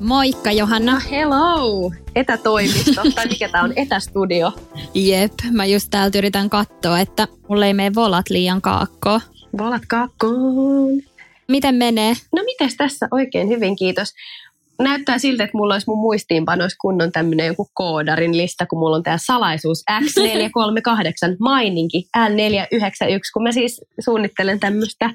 Moikka Johanna. Hello! Etätoimisto, tai mikä tämä on, etästudio. Jep, mä just täältä yritän katsoa, että mulle ei mene volat liian kaakkoon. Volat kaakkoon. Miten menee? No mites tässä? Oikein hyvin, kiitos näyttää siltä, että mulla olisi mun muistiinpanoissa kunnon tämmöinen joku koodarin lista, kun mulla on tämä salaisuus X438 maininki L491, kun mä siis suunnittelen tämmöistä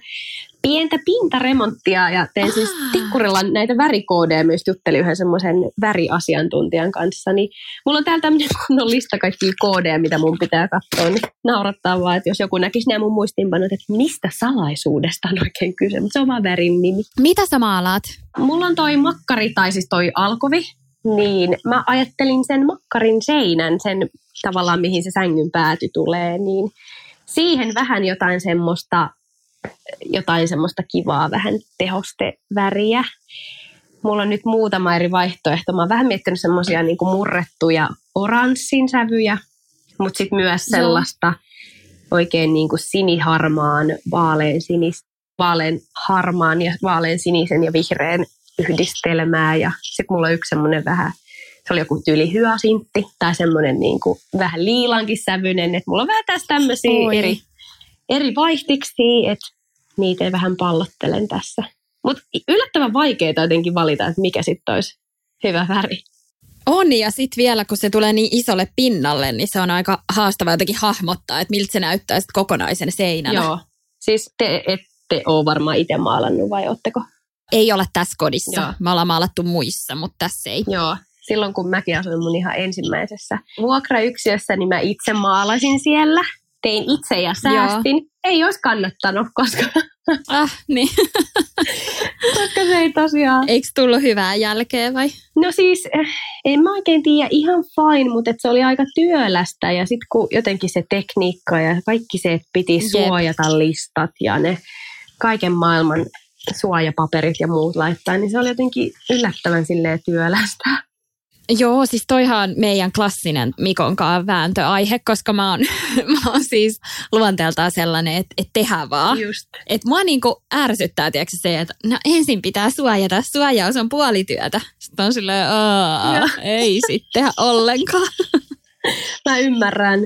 pientä pintaremonttia ja teen siis tikkurilla näitä värikoodeja myös juttelin yhden semmoisen väriasiantuntijan kanssa, niin mulla on täällä tämmöinen kunnon lista kaikkia koodeja, mitä mun pitää katsoa, niin naurattaa vaan, että jos joku näkisi nämä mun muistiinpanot, että mistä salaisuudesta on oikein kyse, mutta se on vaan värin nimi. Mitä sä maalaat? Mulla on toi makkari tai siis toi alkovi, niin mä ajattelin sen makkarin seinän, sen tavallaan mihin se sängyn pääty tulee, niin siihen vähän jotain semmoista jotain semmoista kivaa vähän tehosteväriä. Mulla on nyt muutama eri vaihtoehto. Mä oon vähän miettinyt semmoisia niin murrettuja oranssin sävyjä, mutta sitten myös sellaista oikein niin kuin siniharmaan, vaalean, sinis, vaalean harmaan ja vaalean sinisen ja vihreän yhdistelmää. Ja sitten mulla on yksi semmoinen vähän, se oli joku tyyli hyasintti tai semmoinen niin kuin vähän liilankin sävyinen. Että mulla on vähän tässä tämmöisiä eri, eri vaihtiksi, että niitä vähän pallottelen tässä. Mutta yllättävän vaikeaa jotenkin valita, että mikä sitten olisi hyvä väri. On, ja sitten vielä kun se tulee niin isolle pinnalle, niin se on aika haastava jotenkin hahmottaa, että miltä se näyttää sitten kokonaisen seinänä. Joo, siis te ette ole varmaan itse maalannut vai ootteko? Ei ole tässä kodissa. Joo. Me ollaan maalattu muissa, mutta tässä ei. Joo, silloin kun mäkin asuin mun ihan ensimmäisessä vuokrayksiössä, niin mä itse maalasin siellä tein itse ja säästin. Joo. Ei olisi kannattanut, koska... Ah, niin. koska se ei tosiaan... Eikö tullut hyvää jälkeä vai? No siis, eh, en mä oikein tiedä, ihan fine, mutta se oli aika työlästä. Ja sitten kun jotenkin se tekniikka ja kaikki se, että piti suojata Jep. listat ja ne kaiken maailman suojapaperit ja muut laittaa, niin se oli jotenkin yllättävän silleen työlästä. Joo, siis toihan meidän klassinen Mikonkaan vääntöaihe, koska mä oon, mä oon siis luonteeltaan sellainen, että, että tehdään vaan. Just. Että mua niinku ärsyttää tiedätkö, se, että no ensin pitää suojata, suojaus on puolityötä. Sitten on silleen, ei sitten ollenkaan. mä ymmärrän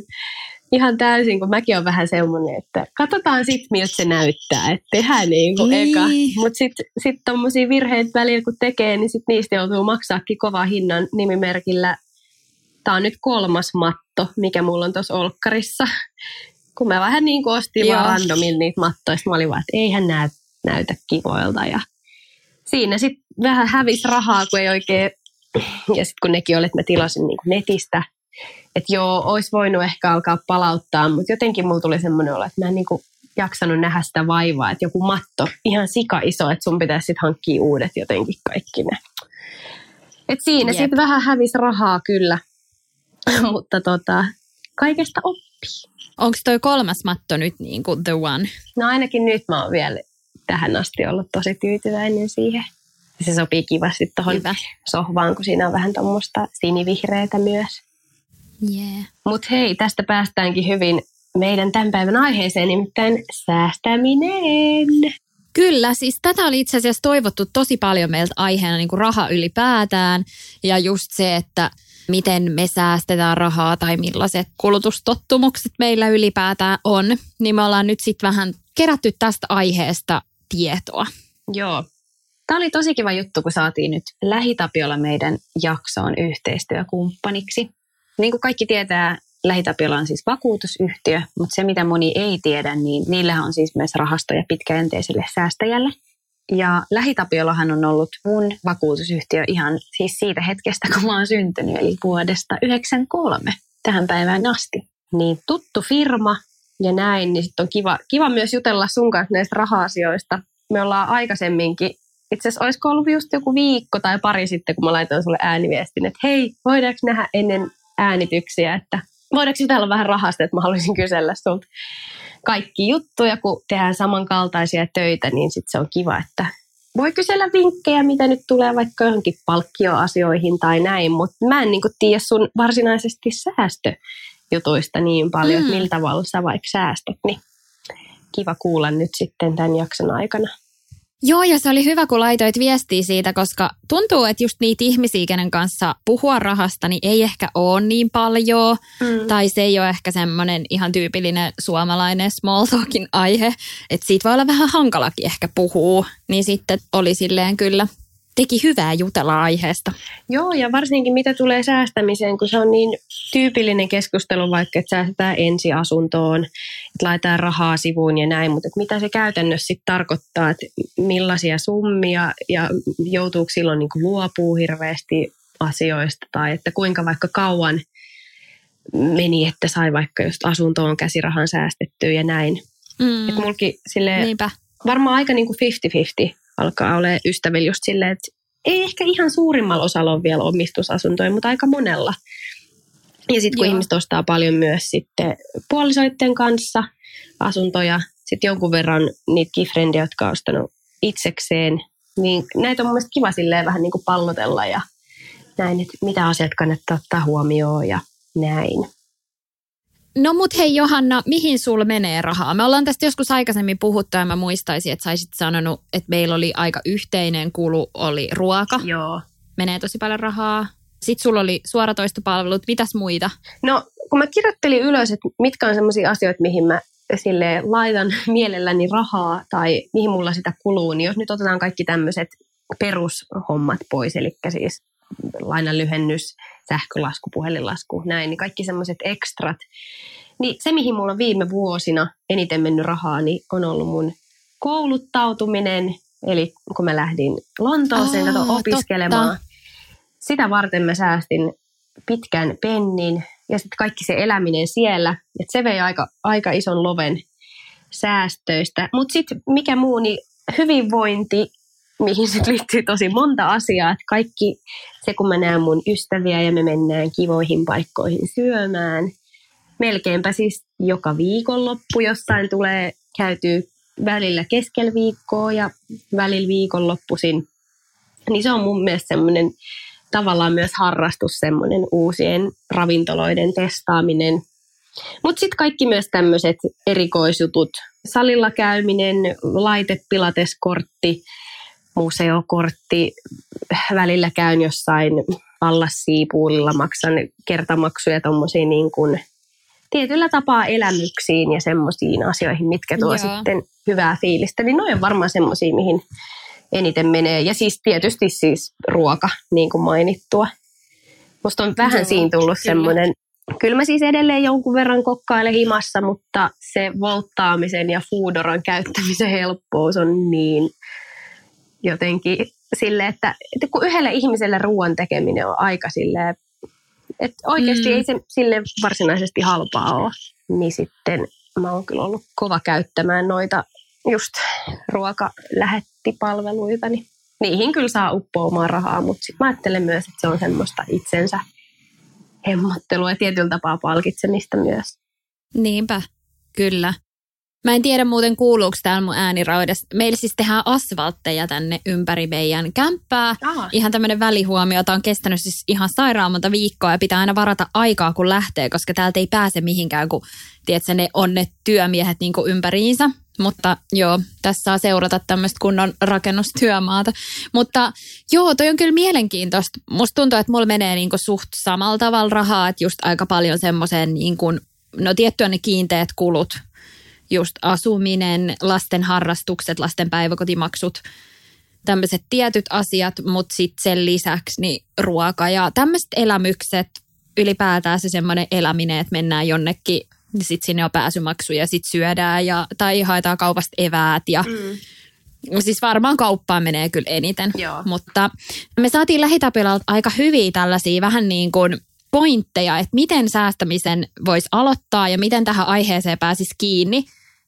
ihan täysin, kun mäkin olen vähän semmoinen, että katsotaan sitten, miltä se näyttää, että tehdään niin kuin niin. eka. Mutta sitten sit tuommoisia virheitä välillä, kun tekee, niin sit niistä joutuu maksaakin kova hinnan nimimerkillä. Tämä on nyt kolmas matto, mikä mulla on tuossa Olkkarissa. Kun mä vähän niin kuin ostin Joo. vaan randomin niitä mattoja, mä olin vaan, että eihän nää näytä kivoilta. Ja siinä sitten vähän hävisi rahaa, kun ei oikein, ja sitten kun nekin oli, että mä tilasin niin kuin netistä – että joo, olisi voinut ehkä alkaa palauttaa, mutta jotenkin mulla tuli semmoinen olo, että mä en niin kuin jaksanut nähdä sitä vaivaa, että joku matto ihan sika iso, että sun pitäisi sitten hankkia uudet jotenkin kaikki ne. Et siinä sitten vähän hävisi rahaa kyllä, mutta tota, kaikesta oppii. Onko toi kolmas matto nyt niin kuin the one? No ainakin nyt mä oon vielä tähän asti ollut tosi tyytyväinen siihen. Se sopii kivasti tuohon sohvaan, kun siinä on vähän tuommoista sinivihreätä myös. Yeah. Mutta hei, tästä päästäänkin hyvin meidän tämän päivän aiheeseen, nimittäin säästäminen. Kyllä, siis tätä oli itse asiassa toivottu tosi paljon meiltä aiheena niin kuin raha ylipäätään ja just se, että miten me säästetään rahaa tai millaiset kulutustottumukset meillä ylipäätään on, niin me ollaan nyt sitten vähän kerätty tästä aiheesta tietoa. Joo. Tämä oli tosi kiva juttu, kun saatiin nyt Lähitapiolla meidän jaksoon yhteistyökumppaniksi. Niin kuin kaikki tietää, Lähitapiola on siis vakuutusyhtiö, mutta se mitä moni ei tiedä, niin niillä on siis myös rahastoja pitkäjänteiselle säästäjälle. Ja Lähitapiolahan on ollut mun vakuutusyhtiö ihan siis siitä hetkestä, kun mä oon syntynyt, eli vuodesta 1993 tähän päivään asti. Niin tuttu firma ja näin, niin sitten on kiva, kiva myös jutella sun kanssa näistä raha-asioista. Me ollaan aikaisemminkin, itse asiassa olisiko ollut just joku viikko tai pari sitten, kun mä laitoin sulle ääniviestin, että hei, voidaanko nähdä ennen äänityksiä, että voidaanko jutella vähän rahasta, että mä haluaisin kysellä sulta kaikki juttuja, kun tehdään samankaltaisia töitä, niin sitten se on kiva, että voi kysellä vinkkejä, mitä nyt tulee vaikka johonkin palkkioasioihin tai näin, mutta mä en niin tiedä sun varsinaisesti säästöjutuista niin paljon, mm. että millä tavalla sä vaikka säästät, niin kiva kuulla nyt sitten tämän jakson aikana. Joo, ja se oli hyvä, kun laitoit viestiä siitä, koska tuntuu, että just niitä ihmisiä, kenen kanssa puhua rahasta, niin ei ehkä ole niin paljon. Mm. Tai se ei ole ehkä semmoinen ihan tyypillinen suomalainen small talkin aihe. Että siitä voi olla vähän hankalakin ehkä puhua. Niin sitten oli silleen kyllä teki hyvää jutella aiheesta. Joo, ja varsinkin mitä tulee säästämiseen, kun se on niin tyypillinen keskustelu vaikka, että säästetään ensiasuntoon, että laitetaan rahaa sivuun ja näin, mutta että mitä se käytännössä sitten tarkoittaa, että millaisia summia ja joutuuko silloin niin luopuu hirveästi asioista tai että kuinka vaikka kauan meni, että sai vaikka just asuntoon käsirahan säästettyä ja näin. Mm. Että mulki silleen, varmaan aika niin kuin 50-50 alkaa olla ystävillä just silleen, että ei ehkä ihan suurimmalla osalla ole vielä omistusasuntoja, mutta aika monella. Ja sitten kun Joo. ihmiset ostaa paljon myös sitten puolisoiden kanssa asuntoja, sitten jonkun verran niitä kifrendejä, jotka on ostanut itsekseen, niin näitä on mun mielestä kiva silleen vähän niin kuin pallotella ja näin, että mitä asiat kannattaa ottaa huomioon ja näin. No mut hei Johanna, mihin sul menee rahaa? Me ollaan tästä joskus aikaisemmin puhuttu ja mä muistaisin, että saisit sanonut, että meillä oli aika yhteinen kulu, oli ruoka. Joo. Menee tosi paljon rahaa. Sitten sulla oli suoratoistopalvelut, mitäs muita? No kun mä kirjoittelin ylös, että mitkä on sellaisia asioita, mihin mä sille laitan mielelläni rahaa tai mihin mulla sitä kuluu, niin jos nyt otetaan kaikki tämmöiset perushommat pois, eli siis lainan lyhennys, sähkölasku, puhelinlasku, näin, niin kaikki semmoiset ekstrat. Niin se, mihin mulla on viime vuosina eniten mennyt rahaa, niin on ollut mun kouluttautuminen, eli kun mä lähdin Lontooseen oh, opiskelemaan. Totta. Sitä varten mä säästin pitkän pennin ja sitten kaikki se eläminen siellä, että se vei aika, aika ison loven säästöistä. Mutta sitten mikä muu, niin hyvinvointi mihin sitten liittyy tosi monta asiaa. Että kaikki se, kun mä näen mun ystäviä ja me mennään kivoihin paikkoihin syömään. Melkeinpä siis joka viikonloppu jossain tulee käytyy välillä keskellä viikkoa ja välillä viikonloppuisin. Niin se on mun mielestä semmoinen tavallaan myös harrastus, semmoinen uusien ravintoloiden testaaminen. Mutta sitten kaikki myös tämmöiset erikoisjutut, salilla käyminen, laite, pilateskortti, museokortti. Välillä käyn jossain Pallassiipuulilla, maksan kertamaksuja tuommoisia niin kuin tietyllä tapaa elämyksiin ja semmoisiin asioihin, mitkä tuo Joo. sitten hyvää fiilistä. Niin noin on varmaan semmoisia, mihin eniten menee. Ja siis tietysti siis ruoka, niin kuin mainittua. Musta on vähän Joo, siinä tullut semmoinen, kyllä mä siis edelleen jonkun verran kokkailen himassa, mutta se volttaamisen ja foodoran käyttämisen helppous on niin jotenkin sille, että, että kun yhdelle ihmiselle ruoan tekeminen on aika sille, että oikeasti mm. ei se sille varsinaisesti halpaa ole, niin sitten mä oon kyllä ollut kova käyttämään noita just ruokalähettipalveluita, niin niihin kyllä saa uppoamaan rahaa, mutta sitten mä ajattelen myös, että se on semmoista itsensä hemmottelua ja tietyllä tapaa palkitsemista myös. Niinpä, kyllä. Mä en tiedä muuten kuuluuko täällä mun ääniraudessa. Meillä siis tehdään asfaltteja tänne ympäri meidän kämppää. Aha. Ihan tämmöinen välihuomio. Tämä on kestänyt siis ihan sairaan monta viikkoa ja pitää aina varata aikaa kun lähtee, koska täältä ei pääse mihinkään, kun tiedätkö, ne on ne työmiehet niin ympäriinsä. Mutta joo, tässä saa seurata tämmöistä kunnon rakennustyömaata. Mutta joo, toi on kyllä mielenkiintoista. Musta tuntuu, että mulla menee niin suht samalla tavalla rahaa, että just aika paljon semmoiseen niin kuin, no tiettyä ne kiinteät kulut – just asuminen, lasten harrastukset, lasten päiväkotimaksut, tämmöiset tietyt asiat, mutta sitten sen lisäksi niin ruoka ja tämmöiset elämykset, ylipäätään se semmoinen eläminen, että mennään jonnekin, niin sitten sinne on pääsymaksuja, ja sitten syödään ja, tai haetaan kaupasta eväät ja mm. Siis varmaan kauppaan menee kyllä eniten, Joo. mutta me saatiin lähitapilalta aika hyviä tällaisia vähän niin kuin pointteja, että miten säästämisen voisi aloittaa ja miten tähän aiheeseen pääsisi kiinni.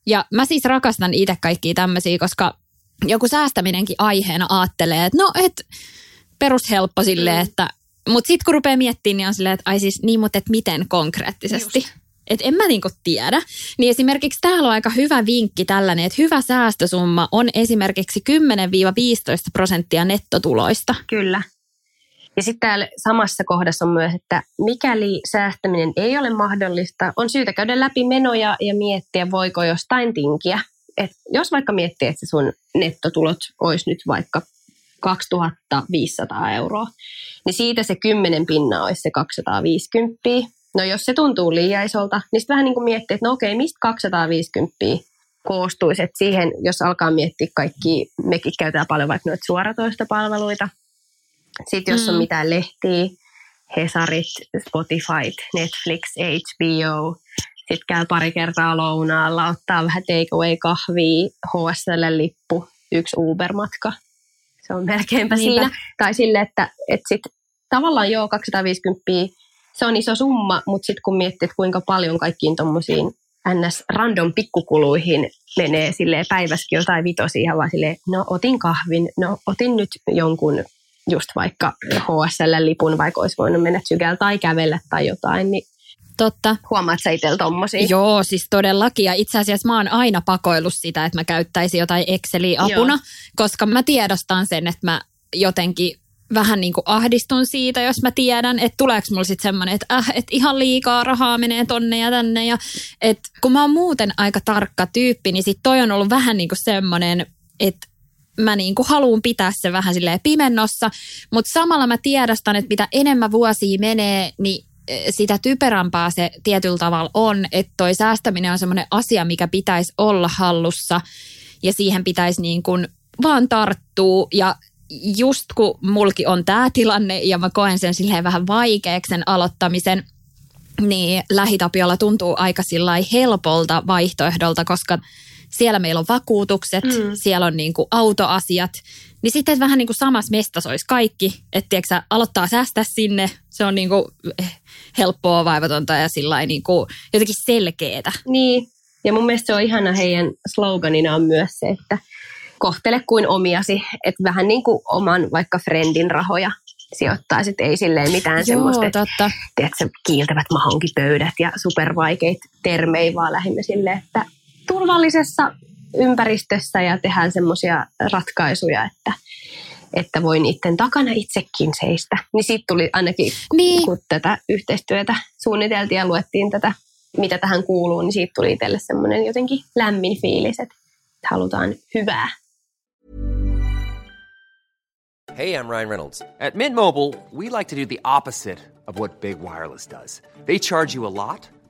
Ja mä siis rakastan itse kaikkia tämmöisiä, koska joku säästäminenkin aiheena ajattelee, että no, et perushelppo silleen, mm. että Mutta sitten kun rupeaa miettimään, niin on silleen, että ai siis niin, mutta et miten konkreettisesti. Just. Et en mä niinku tiedä. Niin esimerkiksi täällä on aika hyvä vinkki tällainen, että hyvä säästösumma on esimerkiksi 10-15 prosenttia nettotuloista. Kyllä. Ja sitten täällä samassa kohdassa on myös, että mikäli säästäminen ei ole mahdollista, on syytä käydä läpi menoja ja miettiä, voiko jostain tinkiä. Et jos vaikka miettii, että sun nettotulot olisi nyt vaikka 2500 euroa, niin siitä se 10 pinna olisi se 250. No jos se tuntuu liian isolta, niin sitten vähän niin kuin miettii, että no okei, mistä 250 koostuisi. Että siihen, jos alkaa miettiä kaikki, mekin käytetään paljon vaikka noita suoratoista palveluita. Sitten jos mm. on mitään lehtiä, Hesarit, Spotify, Netflix, HBO, sitten käy pari kertaa lounaalla, ottaa vähän takeaway-kahvia, HSL-lippu, yksi Uber-matka. Se on melkeinpä Niinpä. siinä. Tai sille, että, että sit, tavallaan joo, 250 se on iso summa, mutta sitten kun miettii, että kuinka paljon kaikkiin tuommoisiin ns. random pikkukuluihin menee silleen päiväskin jotain vitosia, vaan silleen, no otin kahvin, no otin nyt jonkun just vaikka HSL-lipun, vaikka olisi voinut mennä sykäällä tai kävellä tai jotain, niin Totta. Huomaat sä itsellä tommosia? Joo, siis todellakin. Ja itse asiassa mä oon aina pakoillut sitä, että mä käyttäisin jotain Exceliä apuna, Joo. koska mä tiedostan sen, että mä jotenkin vähän niin kuin ahdistun siitä, jos mä tiedän, että tuleeko mulla sitten semmoinen, että äh, et ihan liikaa rahaa menee tonne ja tänne. Ja, et kun mä oon muuten aika tarkka tyyppi, niin sit toi on ollut vähän niin kuin semmoinen, että mä niin kuin haluan pitää se vähän silleen pimennossa, mutta samalla mä tiedostan, että mitä enemmän vuosia menee, niin e, sitä typerämpää se tietyllä tavalla on, että toi säästäminen on semmoinen asia, mikä pitäisi olla hallussa ja siihen pitäisi niin kuin vaan tarttuu ja just kun mulki on tämä tilanne ja mä koen sen silleen vähän vaikeaksi sen aloittamisen, niin lähitapiolla tuntuu aika helpolta vaihtoehdolta, koska siellä meillä on vakuutukset, mm. siellä on niin kuin autoasiat, niin sitten vähän niin kuin samassa mestassa olisi kaikki, että tiedätkö, aloittaa säästää sinne, se on niin kuin helppoa, vaivatonta ja sillä niin kuin jotenkin selkeetä. Niin, ja mun mielestä se on ihana heidän sloganina on myös se, että kohtele kuin omiasi, että vähän niin kuin oman vaikka friendin rahoja sijoittaa, sitten ei silleen mitään Joo, semmoista, totta. Tiedätkö, kiiltävät mahonkipöydät ja supervaikeita termejä, vaan lähinnä silleen, että turvallisessa ympäristössä ja tehdään semmoisia ratkaisuja, että, että voi niiden takana itsekin seistä. Niin siitä tuli ainakin, niin. kun tätä yhteistyötä suunniteltiin ja luettiin tätä, mitä tähän kuuluu, niin siitä tuli itselle semmoinen jotenkin lämmin fiilis, että halutaan hyvää. Hey, I'm Ryan Reynolds. At Mint Mobile, we like to do the opposite of what Big Wireless does. They charge you a lot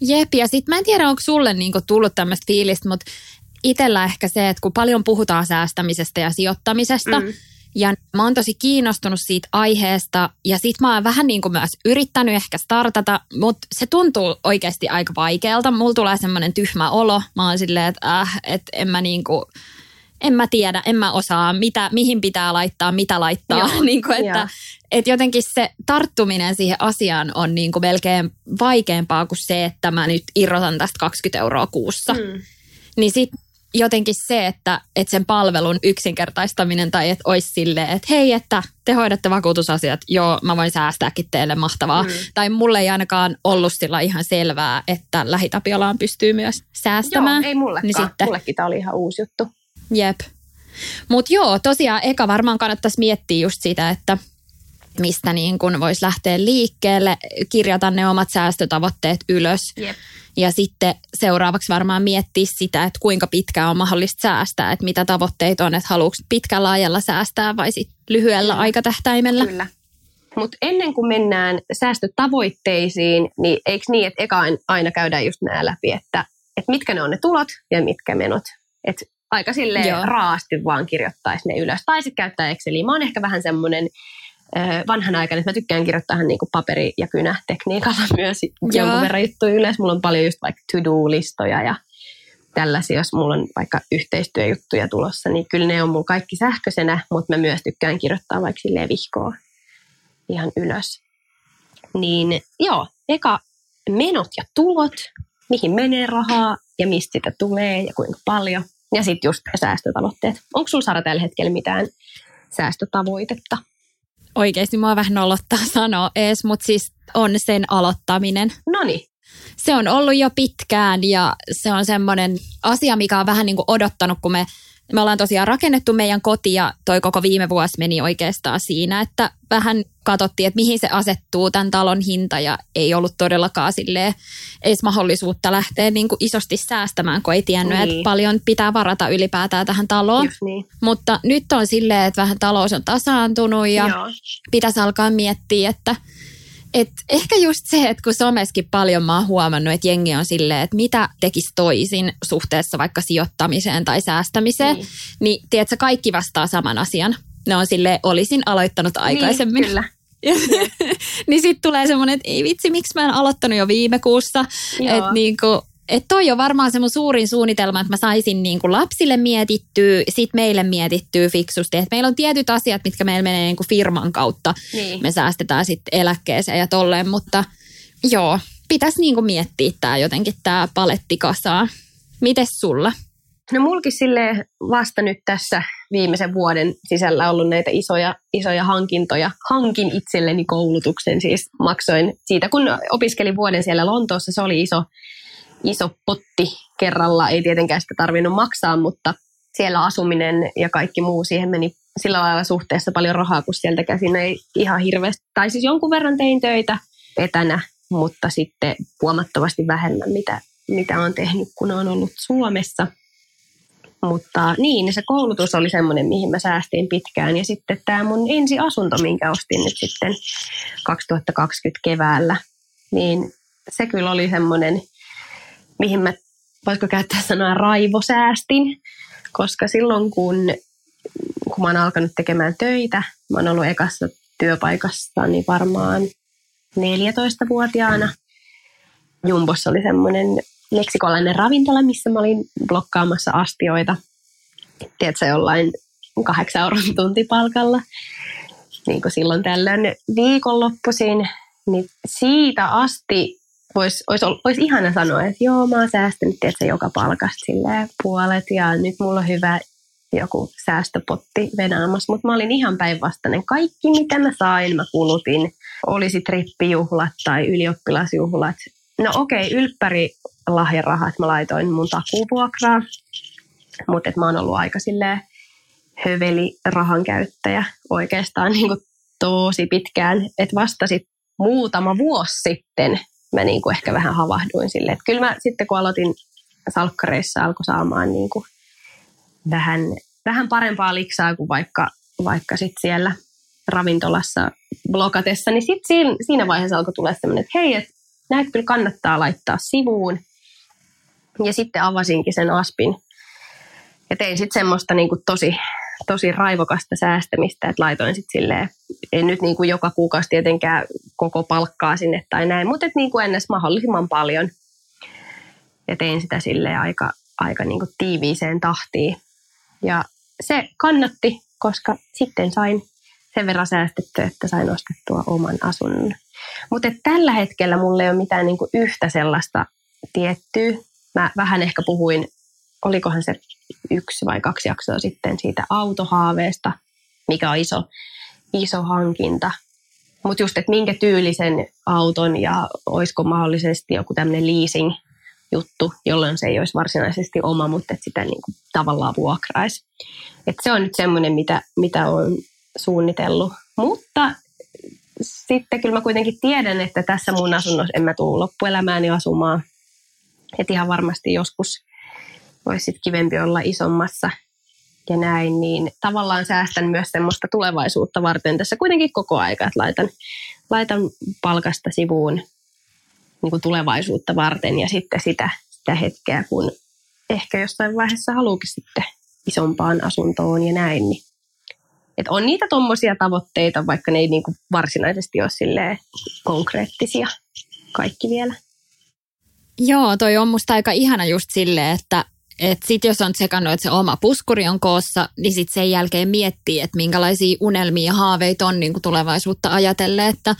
Jep, ja sitten mä en tiedä, onko sulle niinku tullut tämmöistä fiilistä, mutta itsellä ehkä se, että kun paljon puhutaan säästämisestä ja sijoittamisesta, mm. ja mä oon tosi kiinnostunut siitä aiheesta, ja sit mä oon vähän niin kuin myös yrittänyt ehkä startata, mutta se tuntuu oikeasti aika vaikealta. Mulla tulee semmoinen tyhmä olo. Mä oon silleen, että äh, että en mä niin kuin en mä tiedä, en mä osaa, mitä, mihin pitää laittaa, mitä laittaa. niin kuin, että, että jotenkin se tarttuminen siihen asiaan on niin kuin melkein vaikeampaa kuin se, että mä nyt irrotan tästä 20 euroa kuussa. Mm. Niin sitten jotenkin se, että, että sen palvelun yksinkertaistaminen tai että olisi silleen, että hei, että te hoidatte vakuutusasiat, joo, mä voin säästääkin teille mahtavaa. Mm. Tai mulle ei ainakaan ollut sillä ihan selvää, että lähitapiolaan pystyy myös säästämään. Joo, ei mullekaan. Niin sitten, Mullekin tämä oli ihan uusi juttu. Jep. Mutta joo, tosiaan eka varmaan kannattaisi miettiä just sitä, että mistä niin kun voisi lähteä liikkeelle, kirjata ne omat säästötavoitteet ylös. Jep. Ja sitten seuraavaksi varmaan miettiä sitä, että kuinka pitkään on mahdollista säästää, että mitä tavoitteita on, että haluatko pitkällä ajalla säästää vai sit lyhyellä aikatähtäimellä. Kyllä. Mutta ennen kuin mennään säästötavoitteisiin, niin eikö niin, että eka aina käydään just nämä läpi, että, että mitkä ne on ne tulot ja mitkä menot. Että aika sille Joo. raasti vaan kirjoittaisi ne ylös. Tai sitten käyttää Exceliä. Mä oon ehkä vähän semmoinen vanhanaikainen, että mä tykkään kirjoittaa niin kuin paperi- ja kynätekniikalla myös jonkun Joo. verran juttuja ylös. Mulla on paljon just vaikka to-do-listoja ja tällaisia, jos mulla on vaikka yhteistyöjuttuja tulossa, niin kyllä ne on mulla kaikki sähköisenä, mutta mä myös tykkään kirjoittaa vaikka silleen vihkoa ihan ylös. Niin joo, eka menot ja tulot, mihin menee rahaa ja mistä sitä tulee ja kuinka paljon. Ja sitten just säästötavoitteet. Onko sulla Sara tällä hetkellä mitään säästötavoitetta? Oikeasti mua vähän nolottaa sanoa ees, mutta siis on sen aloittaminen. No niin, se on ollut jo pitkään ja se on semmoinen asia, mikä on vähän niin kuin odottanut, kun me, me ollaan tosiaan rakennettu meidän koti ja toi koko viime vuosi meni oikeastaan siinä, että vähän katsottiin, että mihin se asettuu tämän talon hinta ja ei ollut todellakaan silleen edes mahdollisuutta lähteä niin kuin isosti säästämään, kun ei tiennyt, Niin. että paljon pitää varata ylipäätään tähän taloon. just niin. Mutta nyt on silleen, että vähän talous on tasaantunut ja Joo. pitäisi alkaa miettiä, että et ehkä just se, että kun someskin paljon mä oon huomannut, että jengi on silleen, että mitä tekisi toisin suhteessa vaikka sijoittamiseen tai säästämiseen, Niin. niin, niin tiedätkö, kaikki vastaa saman asian. Ne on silleen, olisin aloittanut aikaisemmin. Niin, kyllä. niin sitten tulee semmoinen, että ei vitsi, miksi mä en aloittanut jo viime kuussa. Että niinku, et toi on varmaan se mun suurin suunnitelma, että mä saisin niinku lapsille mietittyä, sit meille mietittyä fiksusti. Että meillä on tietyt asiat, mitkä meillä menee niinku firman kautta. Niin. Me säästetään sitten eläkkeeseen ja tolleen, mutta joo, pitäisi niinku miettiä tämä jotenkin tämä paletti kasaan. Mites sulla? No mulkin silleen vasta nyt tässä viimeisen vuoden sisällä ollut näitä isoja, isoja hankintoja. Hankin itselleni koulutuksen siis maksoin siitä, kun opiskelin vuoden siellä Lontoossa. Se oli iso, iso potti kerralla. Ei tietenkään sitä tarvinnut maksaa, mutta siellä asuminen ja kaikki muu siihen meni sillä lailla suhteessa paljon rahaa, kun sieltä käsin ei ihan hirveästi. Tai siis jonkun verran tein töitä etänä, mutta sitten huomattavasti vähemmän, mitä, mitä olen tehnyt, kun olen ollut Suomessa. Mutta niin, se koulutus oli semmoinen, mihin mä säästin pitkään. Ja sitten tämä mun ensi asunto, minkä ostin nyt sitten 2020 keväällä, niin se kyllä oli semmoinen, mihin mä, voisiko käyttää sanaa raivosäästin, koska silloin kun, kun mä oon alkanut tekemään töitä, mä oon ollut ekassa työpaikassa niin varmaan 14-vuotiaana. Jumbossa oli semmoinen meksikolainen ravintola, missä mä olin blokkaamassa astioita. Tiedätkö, jollain kahdeksan euron tuntipalkalla. Niin kuin silloin tällöin viikonloppuisin. Niin siitä asti voisi olis, olis ihana sanoa, että joo, mä oon säästänyt tiedätkö, joka palkasta silleen puolet ja nyt mulla on hyvä joku säästöpotti venaamassa, mutta mä olin ihan päinvastainen. Kaikki, mitä mä sain, mä kulutin. Olisi trippijuhlat tai ylioppilasjuhlat. No okei, okay, ylppäri lahjarahat mä laitoin mun takuvuokraa, mutta mä oon ollut aika silleen höveli rahan käyttäjä oikeastaan niin tosi pitkään. Että vasta sit muutama vuosi sitten mä niin kuin ehkä vähän havahduin silleen. Että kyllä mä sitten kun aloitin salkkareissa alkoi saamaan niin kuin vähän, vähän parempaa liksaa kuin vaikka, vaikka sit siellä ravintolassa blokatessa, niin sitten siinä, siinä vaiheessa alkoi tulla semmoinen, että hei, että näitä kyllä kannattaa laittaa sivuun. Ja sitten avasinkin sen aspin ja tein sitten semmoista niin kuin tosi, tosi raivokasta säästämistä, että laitoin sitten silleen, en nyt niin kuin joka kuukausi tietenkään koko palkkaa sinne tai näin, mutta että niin kuin ennäs mahdollisimman paljon. Ja tein sitä silleen aika, aika niin kuin tiiviiseen tahtiin. Ja se kannatti, koska sitten sain sen verran säästettyä, että sain ostettua oman asunnon. Mutta tällä hetkellä mulla ei ole mitään niinku yhtä sellaista tiettyä. Mä vähän ehkä puhuin, olikohan se yksi vai kaksi jaksoa sitten siitä autohaaveesta, mikä on iso, iso hankinta. Mutta just, että minkä tyylisen auton ja olisiko mahdollisesti joku tämmöinen leasing juttu, jolloin se ei olisi varsinaisesti oma, mutta että sitä niin kuin tavallaan vuokraisi. Et se on nyt semmoinen, mitä, mitä olen suunnitellut. Mutta sitten kyllä mä kuitenkin tiedän, että tässä mun asunnossa en mä tule loppuelämääni asumaan. Että ihan varmasti joskus olisi sit kivempi olla isommassa ja näin, niin tavallaan säästän myös semmoista tulevaisuutta varten tässä kuitenkin koko aika, että laitan, laitan palkasta sivuun niin kuin tulevaisuutta varten ja sitten sitä, sitä hetkeä, kun ehkä jossain vaiheessa haluukin sitten isompaan asuntoon ja näin, niin et on niitä tuommoisia tavoitteita, vaikka ne ei niinku varsinaisesti ole konkreettisia kaikki vielä. Joo, toi on musta aika ihana just silleen, että et sit jos on tsekannut, että se oma puskuri on koossa, niin sit sen jälkeen miettii, että minkälaisia unelmia ja haaveita on niin kuin tulevaisuutta ajatellen, että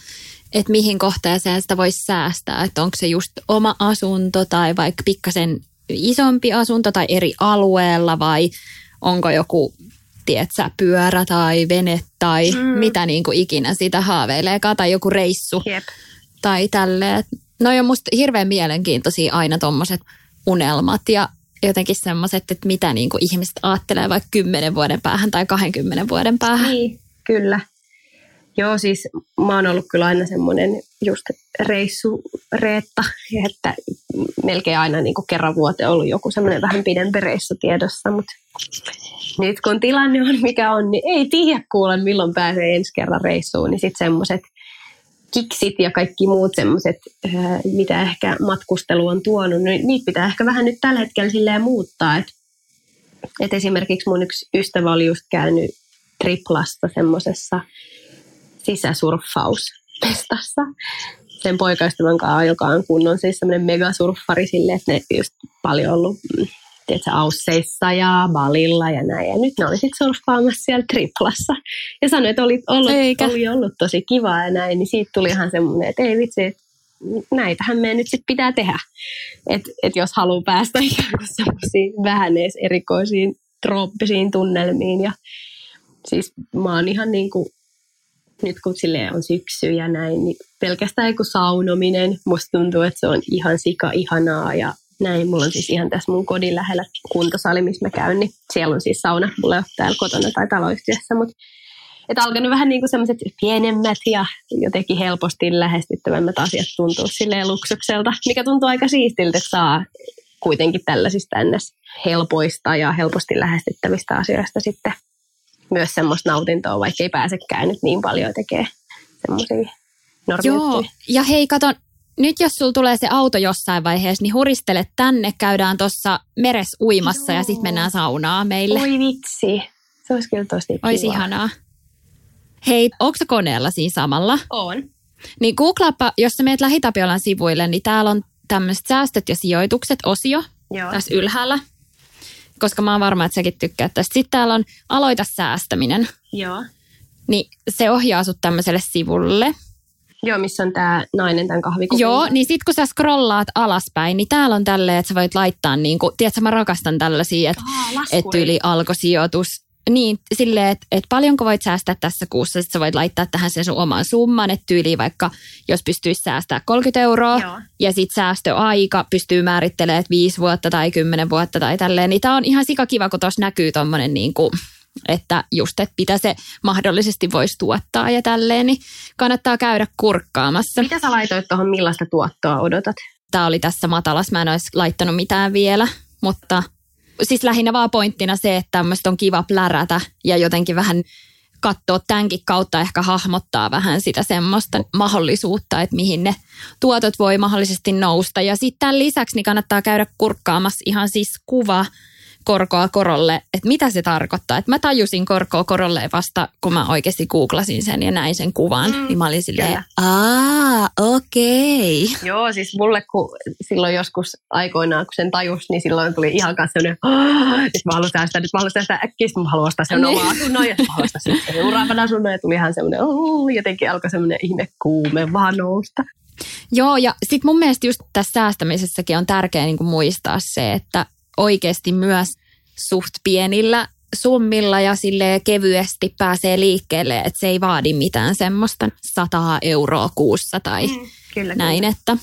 että mihin kohteeseen sitä voisi säästää. Että onko se just oma asunto tai vaikka pikkasen isompi asunto tai eri alueella vai onko joku tietsä, pyörä tai vene tai mm. mitä niin kuin ikinä sitä haaveileekaan tai joku reissu Jep. tai tälleen. No on musta hirveän mielenkiintoisia aina tuommoiset unelmat ja jotenkin semmoiset, että mitä niin kuin ihmiset ajattelee vaikka 10 vuoden päähän tai 20 vuoden päähän. Niin, kyllä. Joo, siis mä oon ollut kyllä aina semmoinen just reissureetta, että melkein aina niin kuin kerran vuoteen ollut joku semmoinen vähän pidempi reissu tiedossa, mutta nyt kun tilanne on mikä on, niin ei tiedä kuule milloin pääsee ensi kerran reissuun, niin sitten semmoiset kiksit ja kaikki muut semmoiset, mitä ehkä matkustelu on tuonut, niin niitä pitää ehkä vähän nyt tällä hetkellä silleen muuttaa, että et esimerkiksi mun yksi ystävä oli just käynyt triplasta semmoisessa sisäsurffaustestassa sen poikaystävän kanssa, joka on kunnon siis semmoinen megasurffari sille, että ne just paljon ollut mm, tiedätkö, Ausseissa ja Balilla ja näin. Ja nyt ne oli sitten surffaamassa siellä triplassa. Ja sanoi, että oli ollut, oli ollut tosi kiva ja näin, niin siitä tuli ihan semmoinen, että ei vitsi, että näitähän meidän nyt sitten pitää tehdä. Että et jos haluaa päästä ikään kuin semmoisiin vähän edes erikoisiin trooppisiin tunnelmiin. Ja siis mä oon ihan niin kuin nyt kun sille on syksy ja näin, niin pelkästään joku saunominen, musta tuntuu, että se on ihan sika ihanaa ja näin. Mulla on siis ihan tässä mun kodin lähellä kuntosali, missä mä käyn, niin siellä on siis sauna. Mulla on täällä kotona tai taloyhtiössä, mutta että alkanut vähän niin kuin semmoiset pienemmät ja jotenkin helposti lähestyttävämmät asiat tuntuu silleen luksukselta, mikä tuntuu aika siistiltä, että saa kuitenkin tällaisista ns. helpoista ja helposti lähestyttävistä asioista sitten myös semmoista nautintoa, vaikka ei pääsekään nyt niin paljon tekee semmoisia Joo, ja hei kato, nyt jos sulla tulee se auto jossain vaiheessa, niin huristele tänne, käydään tuossa meres uimassa Joo. ja sitten mennään saunaa meille. Oi vitsi, se olisi kyllä tosi kiva. Olisi ihanaa. Hei, onko koneella siinä samalla? On. Niin googlaappa, jos sä meet Lähitapiolan sivuille, niin täällä on tämmöiset säästöt ja sijoitukset osio Joo. tässä ylhäällä. Koska mä oon varma, että säkin tykkää tästä. Sitten täällä on aloita säästäminen. Joo. Niin se ohjaa sut tämmöiselle sivulle. Joo, missä on tämä nainen tämän kahvikupin. Joo, niin sit kun sä scrollaat alaspäin, niin täällä on tälleen, että sä voit laittaa niin kuin, tiedätkö, mä rakastan tällaisia, että et yli alkosijoitus. Niin, silleen, että et paljonko voit säästää tässä kuussa, sit sä voit laittaa tähän sen sun oman summan, että tyyli vaikka jos pystyisi säästää 30 euroa Joo. ja sit säästöaika pystyy määrittelemään, että 5 vuotta tai 10 vuotta tai tälleen, niin tää on ihan sikakiva, kun tuossa näkyy tommonen niin kuin, että just, että mitä se mahdollisesti voisi tuottaa ja tälleen, niin kannattaa käydä kurkkaamassa. Mitä sä laitoit tuohon, millaista tuottoa odotat? Tämä oli tässä matalas, mä en olisi laittanut mitään vielä, mutta siis lähinnä vaan pointtina se, että tämmöistä on kiva plärätä ja jotenkin vähän katsoa tämänkin kautta ehkä hahmottaa vähän sitä semmoista mahdollisuutta, että mihin ne tuotot voi mahdollisesti nousta. Ja sitten tämän lisäksi niin kannattaa käydä kurkkaamassa ihan siis kuva korkoa korolle, että mitä se tarkoittaa. Että mä tajusin korkoa korolle vasta, kun mä oikeasti googlasin sen ja näin sen kuvan. Mm, niin mä olin silleen, aa, okei. Okay. Joo, siis mulle kun silloin joskus aikoinaan, kun sen tajus, niin silloin tuli ihan kanssa sellainen, että mä haluan säästää, nyt mä haluan säästää äkkiä, mä haluan ostaa sen niin. omaa asunnon, ja mä haluan ostaa sen seuraavan asunnon, ja tuli ihan semmoinen, jotenkin alkoi semmoinen ihme kuume vaan nousta. Joo, ja sitten mun mielestä just tässä säästämisessäkin on tärkeää niin muistaa se, että oikeasti myös suht pienillä summilla ja sille kevyesti pääsee liikkeelle, että se ei vaadi mitään semmoista sataa euroa kuussa tai mm, kyllä, näin, kyllä. että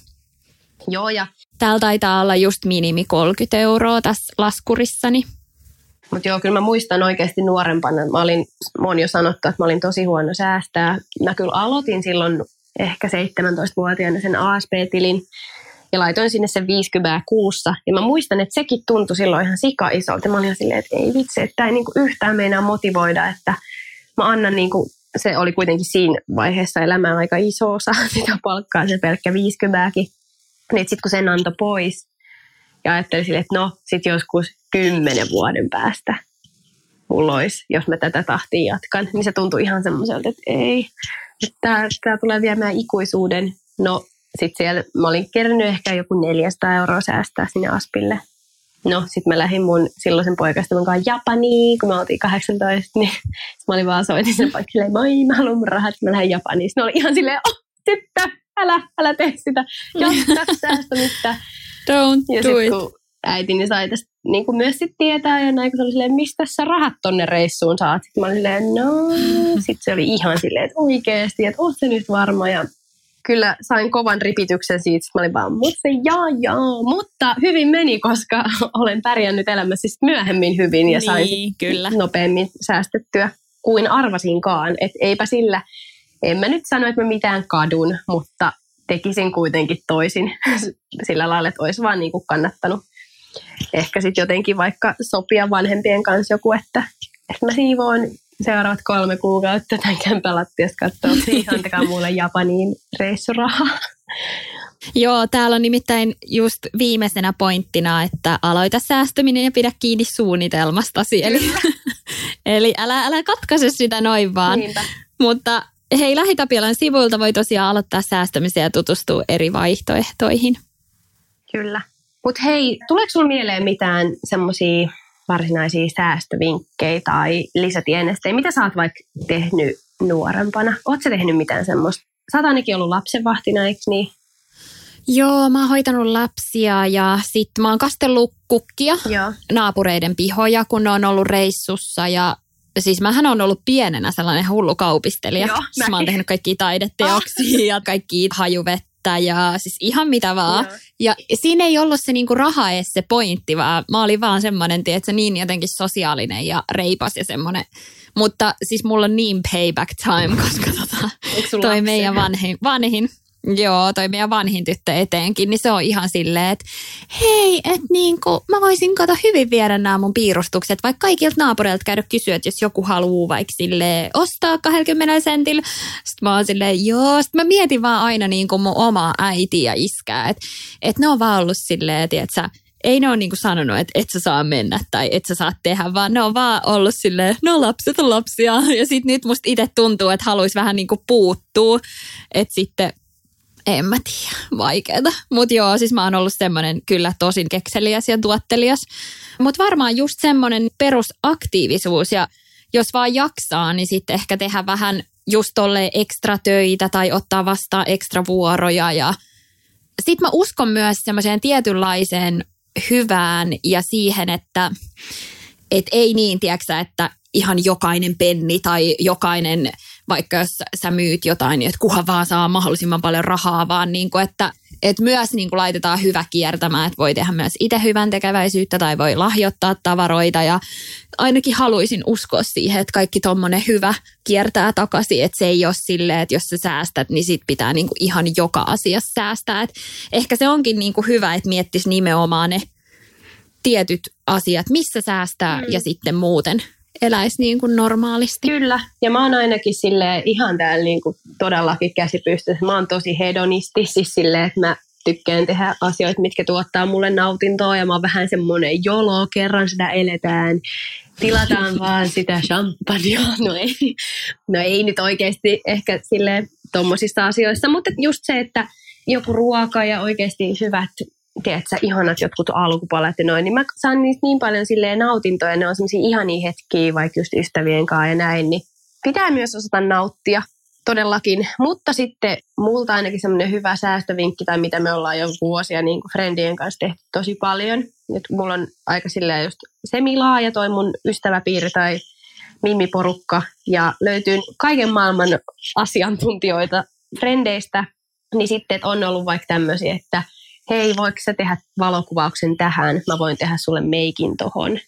Joo, ja täällä taitaa olla just minimi 30 euroa tässä laskurissani. Mutta joo, kyllä mä muistan oikeasti nuorempana. Mä olin, mä oon jo sanottu, että mä olin tosi huono säästää. Mä kyllä aloitin silloin ehkä 17-vuotiaana sen ASP-tilin ja laitoin sinne sen 50 kuussa. Ja mä muistan, että sekin tuntui silloin ihan sika isolta. Mä olin ihan silleen, että ei vitsi, että tämä ei niinku yhtään meinaa motivoida, että mä annan niinku, se oli kuitenkin siinä vaiheessa elämää aika iso osa sitä palkkaa, se pelkkä 50 Niin sitten kun sen antoi pois ja ajattelin silleen, että no sitten joskus kymmenen vuoden päästä mulla olisi, jos mä tätä tahtia jatkan, niin se tuntui ihan semmoiselta, että ei, että tämä tulee viemään ikuisuuden. No sitten siellä mä olin kerännyt ehkä joku 400 euroa säästää sinne Aspille. No, sitten mä lähdin mun silloisen poikasta kanssa Japaniin, kun mä oltiin 18, niin mä olin vaan soitin sen paikalle, moi, mä haluan mun rahat, mä lähden Japaniin. Sitten oli ihan silleen, oh, tyttö, älä, älä tee sitä, jatka säästämistä. Don't ja do sit, it. kun äitini sai tästä niin kuin myös sit tietää, ja näin kun se oli silleen, mistä sä rahat tonne reissuun saat? Sitten mä olin silleen, no, sitten se oli ihan silleen, että oikeesti, että oot se nyt varma, ja kyllä sain kovan ripityksen siitä. Mä olin vaan, mutta se jaa, jaa. Mutta hyvin meni, koska olen pärjännyt elämässä siis myöhemmin hyvin ja sain Niin, kyllä. nopeammin säästettyä kuin arvasinkaan. Että eipä sillä, en mä nyt sano, että mä mitään kadun, mutta tekisin kuitenkin toisin sillä lailla, että olisi vaan niin kuin kannattanut ehkä sitten jotenkin vaikka sopia vanhempien kanssa joku, että, että mä siivoon seuraavat kolme kuukautta tämän kämpän lattiasta katsoa, siihen antakaa mulle Japaniin reissurahaa. Joo, täällä on nimittäin just viimeisenä pointtina, että aloita säästäminen ja pidä kiinni suunnitelmastasi. Eli, eli älä, älä katkaise sitä noin vaan. Niinpä. Mutta hei, Lähitapiolan sivuilta voi tosiaan aloittaa säästämisen ja tutustua eri vaihtoehtoihin. Kyllä. Mutta hei, tuleeko sinulla mieleen mitään semmoisia varsinaisia säästövinkkejä tai lisätienestejä? Mitä sä oot vaikka tehnyt nuorempana? Oletko tehnyt mitään semmoista? Sä oot ainakin ollut lapsenvahtina, eikö niin? Joo, mä oon hoitanut lapsia ja sitten mä oon kastellut kukkia Joo. naapureiden pihoja, kun ne on ollut reissussa ja Siis mähän on ollut pienenä sellainen hullu kaupistelija. Joo, siis mä oon tehnyt kaikkia taideteoksia ja kaikki hajuvettä ja siis ihan mitä vaan. Joo. Ja siinä ei ollut se niinku raha edes se pointti, vaan mä olin vaan semmoinen, tiedätkö, niin jotenkin sosiaalinen ja reipas ja semmoinen. Mutta siis mulla on niin payback time, koska tota, toi lapsia? meidän vanhin, vanhin, joo, toi meidän vanhin tyttö eteenkin, niin se on ihan silleen, että hei, että niinku, mä voisin kato hyvin viedä nämä mun piirustukset, vaikka kaikilta naapureilta käydä kysyä, että jos joku haluaa vaikka sille ostaa 20 sentillä. Sitten mä oon silleen, joo, sitten mä mietin vaan aina niinku mun omaa äitiä ja iskää, että et ne on vaan ollut silleen, että ei ne ole niinku sanonut, että et sä saa mennä tai et sä saa tehdä, vaan ne on vaan ollut silleen, no lapset on lapsia. Ja sitten nyt musta itse tuntuu, että haluaisi vähän niinku puuttua, että sitten en mä tiedä, vaikeeta. Mutta joo, siis mä oon ollut semmoinen kyllä tosin kekseliäs ja tuottelias. Mutta varmaan just semmoinen perusaktiivisuus ja jos vaan jaksaa, niin sitten ehkä tehdä vähän just tolle ekstra töitä tai ottaa vastaan ekstra vuoroja. Ja sitten mä uskon myös semmoiseen tietynlaiseen hyvään ja siihen, että et ei niin, tiedätkö, että ihan jokainen penni tai jokainen, vaikka jos sä myyt jotain, niin että kuhan vaan saa mahdollisimman paljon rahaa, vaan niin kuin, että et myös niin kuin laitetaan hyvä kiertämään, että voi tehdä myös itse hyvän tekeväisyyttä tai voi lahjoittaa tavaroita ja ainakin haluaisin uskoa siihen, että kaikki tommonen hyvä kiertää takaisin, että se ei ole silleen, että jos sä säästät, niin sit pitää niin kuin ihan joka asiassa säästää. Et ehkä se onkin niin kuin hyvä, että miettisi nimenomaan ne tietyt asiat, missä säästää mm. ja sitten muuten eläisi niin kuin normaalisti. Kyllä, ja mä oon ainakin sille ihan täällä niinku todellakin käsipystyssä. Mä oon tosi hedonisti, siis silleen, että mä tykkään tehdä asioita, mitkä tuottaa mulle nautintoa, ja mä oon vähän semmoinen jolo, kerran sitä eletään, tilataan vaan sitä champagnea. No ei, no ei nyt oikeasti ehkä sille tommosissa asioissa, mutta just se, että joku ruoka ja oikeasti hyvät tiedätkö, ihanat jotkut alkupalat ja noin, niin mä saan niistä niin paljon silleen nautintoja, ne on semmoisia ihania hetkiä, vaikka just ystävien kanssa ja näin, niin pitää myös osata nauttia todellakin, mutta sitten multa ainakin semmoinen hyvä säästövinkki, tai mitä me ollaan jo vuosia niin kuin friendien kanssa tehty tosi paljon, nyt mulla on aika silleen just semilaaja toi mun ystäväpiiri tai mimiporukka, ja löytyy kaiken maailman asiantuntijoita frendeistä, niin sitten on ollut vaikka tämmöisiä, että hei, voiko sä tehdä valokuvauksen tähän, mä voin tehdä sulle meikin tohon.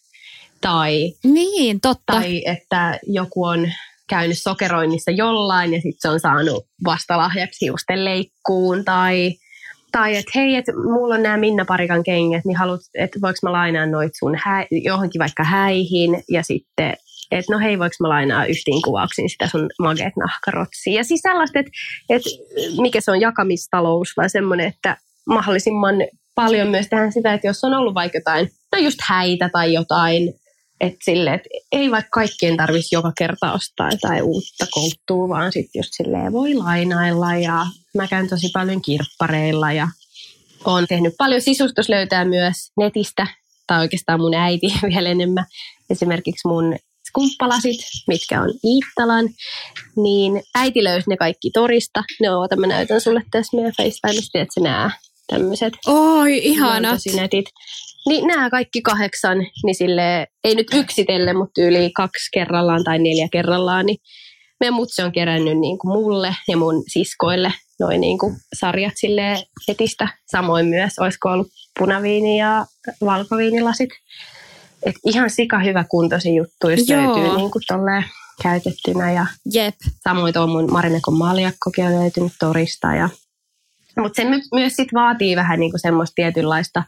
Tai, Niin, totta. tai että joku on käynyt sokeroinnissa jollain ja sitten se on saanut vastalahjaksi hiusten leikkuun tai, tai että hei, että mulla on nämä Minna Parikan kengät, niin haluat, että voiko mä lainaa noit sun hä- johonkin vaikka häihin ja sitten että no hei, voiko mä lainaa yhteen kuvauksiin sitä sun mageet nahkarotsia. Ja siis sellaista, että, että mikä se on jakamistalous, vai semmoinen, että mahdollisimman paljon myös tehdään sitä, että jos on ollut vaikka jotain, no just häitä tai jotain, että sille, että ei vaikka kaikkien tarvitsisi joka kerta ostaa jotain uutta kouttua, vaan sitten just silleen voi lainailla ja mä käyn tosi paljon kirppareilla ja olen tehnyt paljon sisustuslöytää myös netistä, tai oikeastaan mun äiti vielä enemmän. Esimerkiksi mun skumppalasit, mitkä on Iittalan, niin äiti löysi ne kaikki torista. Ne on, mä näytän sulle tässä meidän FaceTimesta, että nämä tämmöiset Oi, ihanat. netit. Niin nämä kaikki kahdeksan, niin sille ei nyt yksitelle, mutta yli kaksi kerrallaan tai neljä kerrallaan, niin meidän mutsi on kerännyt niin kuin mulle ja mun siskoille noin niin kuin sarjat sille netistä. Samoin myös, olisiko ollut punaviini ja valkoviinilasit. Et ihan sika hyvä kuntoisia juttuja, jos Joo. löytyy niin kuin tolleen käytettynä. Ja Jep. samoin tuo mun Marinekon maljakkokin on löytynyt torista. Ja... Mutta se my- myös sit vaatii vähän niinku semmoista tietynlaista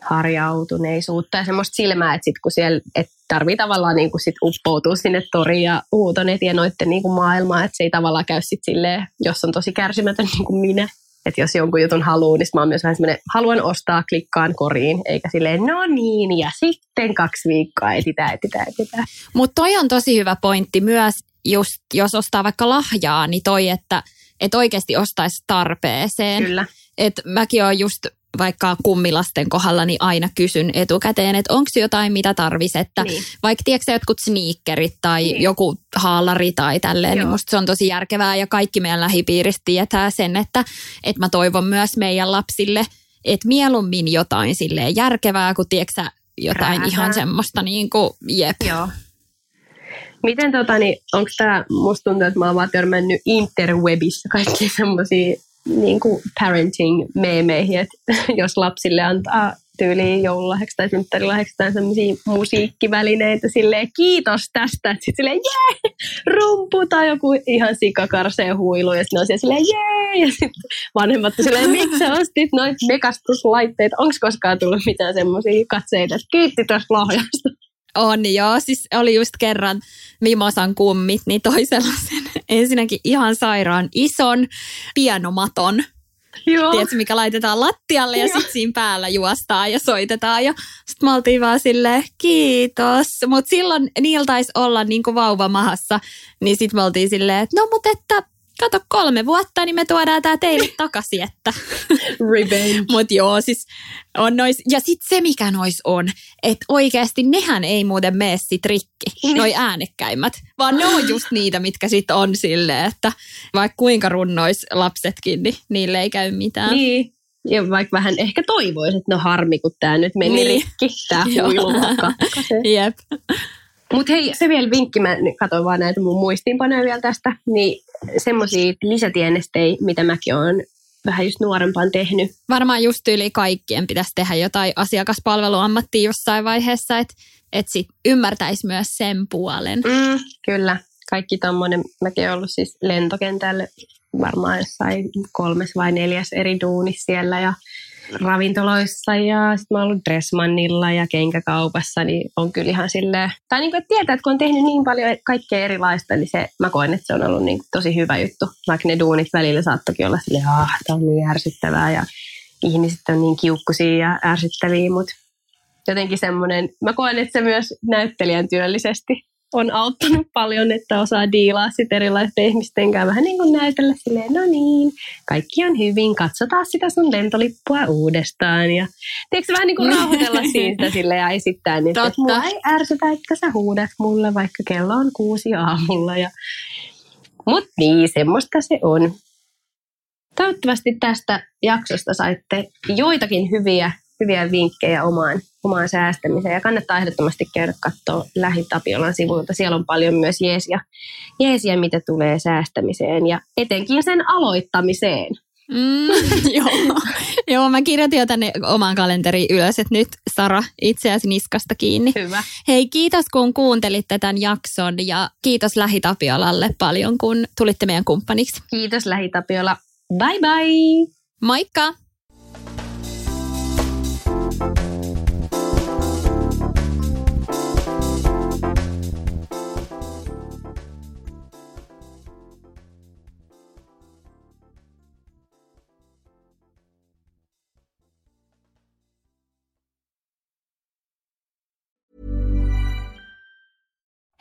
harjautuneisuutta ja semmoista silmää, että sit kun siellä et tarvii tavallaan niinku sit uppoutua sinne toriin ja huutonet ja noitten niinku maailmaan, että se ei tavallaan käy sit silleen, jos on tosi kärsimätön niin kuin minä. Että jos jonkun jutun haluaa, niin mä oon myös vähän semmoinen, haluan ostaa, klikkaan koriin, eikä silleen, no niin, ja sitten kaksi viikkoa etitään, etitään, etitään. Mutta toi on tosi hyvä pointti myös, just jos ostaa vaikka lahjaa, niin toi, että et oikeasti ostaisi tarpeeseen. Kyllä. Et mäkin oon just vaikka kummilasten kohdalla niin aina kysyn etukäteen, että onko jotain, mitä tarvis, että Niin. niin. vaikka tiedätkö jotkut sneakerit tai Niin. niin. joku haalari tai tälleen, Joo. niin musta se on tosi järkevää ja kaikki meidän lähipiiristä tietää sen, että, että mä toivon myös meidän lapsille, että mieluummin jotain silleen järkevää, kuin tiedätkö jotain Räätää. ihan semmoista niin kuin, jep. Joo. Miten tota, niin, onko tämä, musta tuntuu, että mä oon vaan törmännyt interwebissa kaikki semmoisia niin parenting-meemeihin, että jos lapsille antaa tyyliin joululahjaksi tai synttärilahjaksi tai semmoisia musiikkivälineitä silleen kiitos tästä, että sitten silleen jee, rumpu tai joku ihan sikakarseen huilu ja sitten on siellä silleen jee! ja sitten vanhemmat silleen miksi sä ostit noita mekastuslaitteita, onko koskaan tullut mitään semmoisia katseita, että kiitti tästä lahjasta. On joo, siis oli just kerran Mimosan kummit, niin toi sellaisen ensinnäkin ihan sairaan ison pianomaton. Joo. Tiedätkö, mikä laitetaan lattialle ja sitten siinä päällä juostaan ja soitetaan. Ja sitten me oltiin vaan silleen, kiitos. Mutta silloin niillä taisi olla niinku vauva mahassa, niin sitten me oltiin silleen, että no mutta että kato kolme vuotta, niin me tuodaan tää teille takaisin, että Revenge. Mutta joo, siis on nois, ja sitten se mikä nois on, että oikeasti nehän ei muuten mene sit rikki, noi äänekkäimmät, vaan ne on just niitä, mitkä sitten on silleen, että vaikka kuinka runnois lapsetkin, niin niille ei käy mitään. Niin. Ja vaikka vähän ehkä toivoisi, että no harmi, kun tämä nyt meni Niin. rikki, tämä Jep. Mutta hei, se vielä vinkki, mä katsoin vaan näitä mun muistiinpanoja vielä tästä, niin semmoisia lisätienestejä, mitä mäkin olen vähän just nuorempaan tehnyt. Varmaan just yli kaikkien pitäisi tehdä jotain asiakaspalveluammattia jossain vaiheessa, että et sit ymmärtäisi myös sen puolen. Mm, kyllä, kaikki tommonen, mäkin olen ollut siis lentokentällä varmaan jossain kolmes vai neljäs eri duunissa siellä ja ravintoloissa ja sitten mä oon ollut Dressmannilla ja kenkäkaupassa, niin on kyllä ihan silleen, tai niin kuin, että tietää, että kun on tehnyt niin paljon kaikkea erilaista, niin se, mä koen, että se on ollut niin kuin tosi hyvä juttu, vaikka ne duunit välillä saattokin olla silleen, ah, tämä on niin ärsyttävää ja ihmiset on niin kiukkuisia ja ärsyttäviä, mutta jotenkin semmoinen, mä koen, että se myös näyttelijän työllisesti on auttanut paljon, että osaa diilaa sit erilaisten ihmisten kanssa vähän niin kuin näytellä silleen, no niin, kaikki on hyvin, katsotaan sitä sun lentolippua uudestaan. Ja tiedätkö vähän niin kuin rauhoitella siitä sille ja esittää niitä, että mua ei ärsytä, että sä huudat mulle, vaikka kello on kuusi aamulla. Ja... Mutta niin, semmoista se on. Toivottavasti tästä jaksosta saitte joitakin hyviä, hyviä vinkkejä omaan, omaan säästämiseen. Ja kannattaa ehdottomasti käydä katsoa Lähi-Tapiolan sivuilta. Siellä on paljon myös jeesiä, jeesiä, mitä tulee säästämiseen ja etenkin sen aloittamiseen. Mm, joo. joo, mä kirjoitin jo tänne omaan kalenteriin ylös, että nyt Sara itseäsi niskasta kiinni. Hyvä. Hei, kiitos kun kuuntelitte tämän jakson ja kiitos Lähitapiolalle paljon, kun tulitte meidän kumppaniksi. Kiitos Lähitapiola. Bye bye! Moikka!